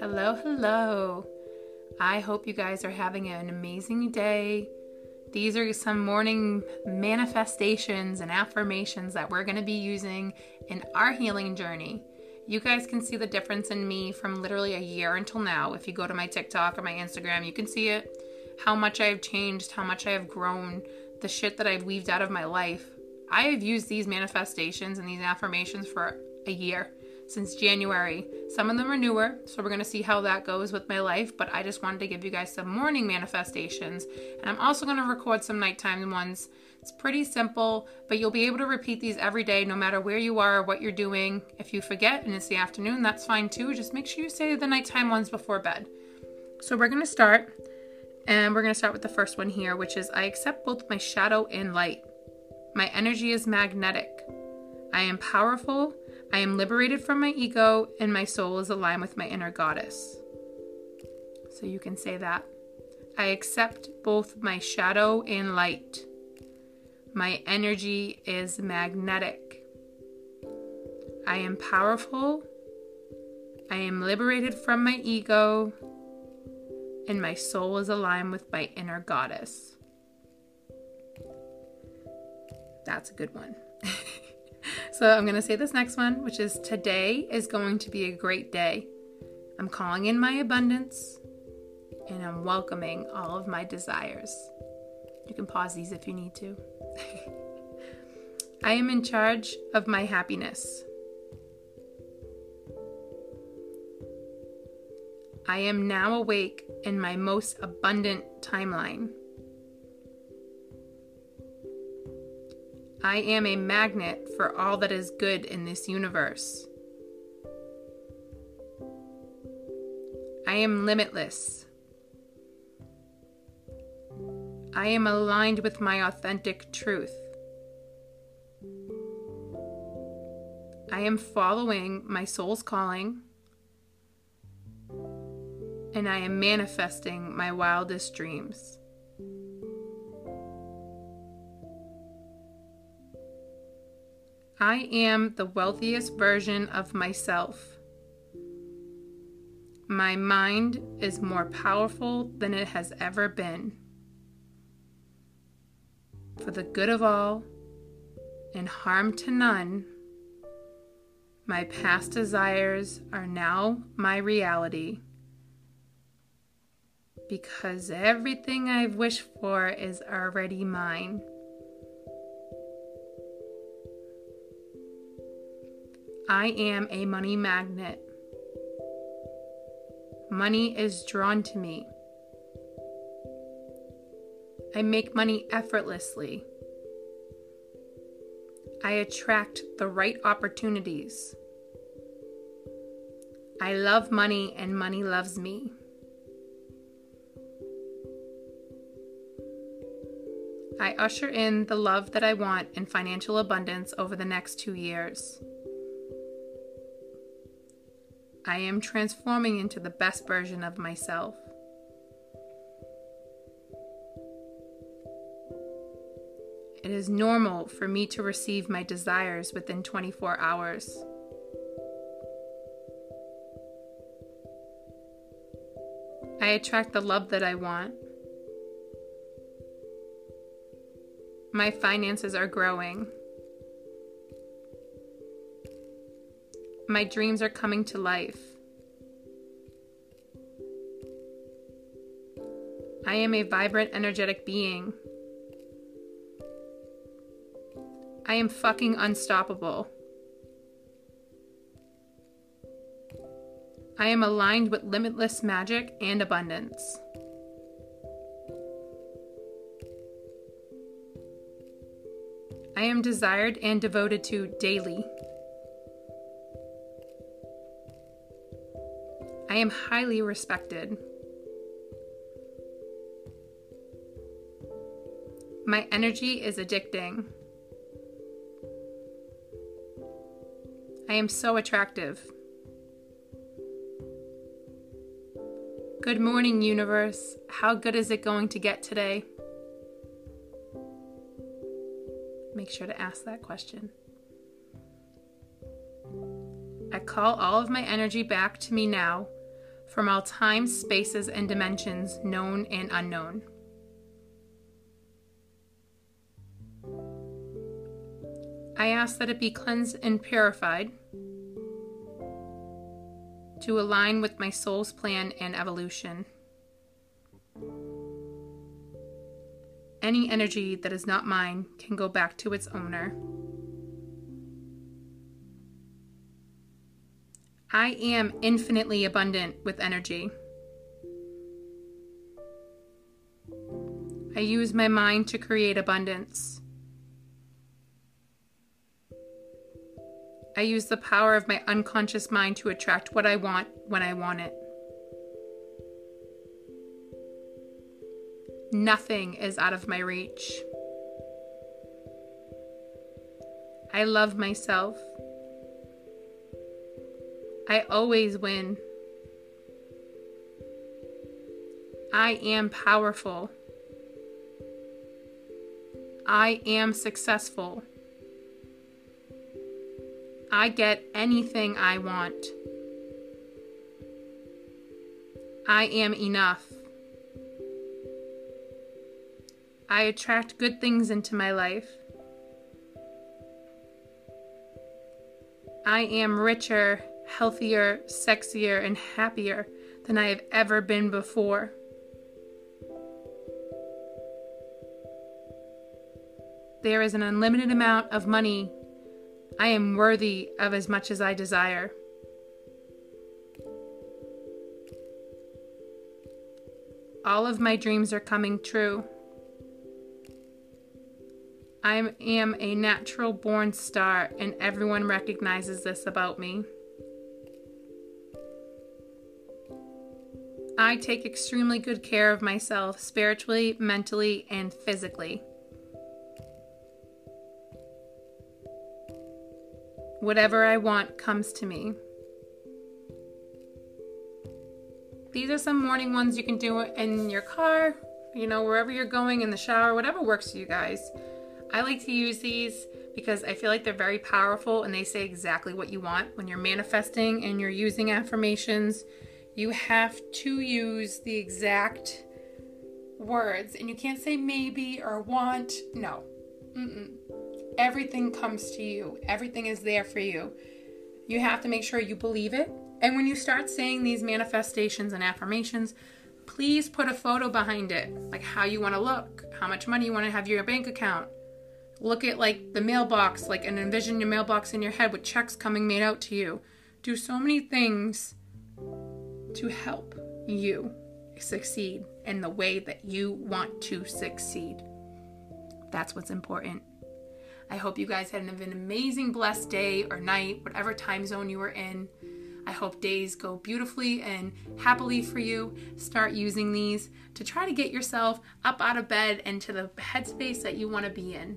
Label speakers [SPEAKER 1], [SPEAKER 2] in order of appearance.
[SPEAKER 1] Hello, hello. I hope you guys are having an amazing day. These are some morning manifestations and affirmations that we're going to be using in our healing journey. You guys can see the difference in me from literally a year until now. If you go to my TikTok or my Instagram, you can see it. How much I have changed, how much I have grown, the shit that I've weaved out of my life. I have used these manifestations and these affirmations for a year since January. Some of them are newer, so we're going to see how that goes with my life, but I just wanted to give you guys some morning manifestations. And I'm also going to record some nighttime ones. It's pretty simple, but you'll be able to repeat these every day no matter where you are, what you're doing. If you forget and it's the afternoon, that's fine too. Just make sure you say the nighttime ones before bed. So we're going to start, and we're going to start with the first one here, which is I accept both my shadow and light. My energy is magnetic. I am powerful. I am liberated from my ego, and my soul is aligned with my inner goddess. So you can say that. I accept both my shadow and light. My energy is magnetic. I am powerful. I am liberated from my ego, and my soul is aligned with my inner goddess. That's a good one. so I'm going to say this next one, which is today is going to be a great day. I'm calling in my abundance and I'm welcoming all of my desires. You can pause these if you need to. I am in charge of my happiness. I am now awake in my most abundant timeline. I am a magnet for all that is good in this universe. I am limitless. I am aligned with my authentic truth. I am following my soul's calling. And I am manifesting my wildest dreams. I am the wealthiest version of myself. My mind is more powerful than it has ever been. For the good of all and harm to none, my past desires are now my reality. Because everything I've wished for is already mine. I am a money magnet. Money is drawn to me. I make money effortlessly. I attract the right opportunities. I love money and money loves me. I usher in the love that I want and financial abundance over the next two years. I am transforming into the best version of myself. It is normal for me to receive my desires within 24 hours. I attract the love that I want. My finances are growing. My dreams are coming to life. I am a vibrant, energetic being. I am fucking unstoppable. I am aligned with limitless magic and abundance. I am desired and devoted to daily. I am highly respected. My energy is addicting. I am so attractive. Good morning, universe. How good is it going to get today? Make sure to ask that question. I call all of my energy back to me now from all times, spaces, and dimensions, known and unknown. I ask that it be cleansed and purified to align with my soul's plan and evolution. Any energy that is not mine can go back to its owner. I am infinitely abundant with energy. I use my mind to create abundance. I use the power of my unconscious mind to attract what I want when I want it. Nothing is out of my reach. I love myself. I always win. I am powerful. I am successful. I get anything I want. I am enough. I attract good things into my life. I am richer, healthier, sexier, and happier than I have ever been before. There is an unlimited amount of money I am worthy of as much as I desire. All of my dreams are coming true. I am a natural born star, and everyone recognizes this about me. I take extremely good care of myself spiritually, mentally, and physically. Whatever I want comes to me. These are some morning ones you can do in your car, you know, wherever you're going, in the shower, whatever works for you guys. I like to use these because I feel like they're very powerful and they say exactly what you want. When you're manifesting and you're using affirmations, you have to use the exact words and you can't say maybe or want. No. Mm-mm everything comes to you, everything is there for you. You have to make sure you believe it. And when you start saying these manifestations and affirmations, please put a photo behind it, like how you want to look, how much money you want to have in your bank account. Look at like the mailbox, like and envision your mailbox in your head with checks coming made out to you. Do so many things to help you succeed in the way that you want to succeed. That's what's important. I hope you guys had an amazing, blessed day or night, whatever time zone you were in. I hope days go beautifully and happily for you. Start using these to try to get yourself up out of bed and to the headspace that you want to be in.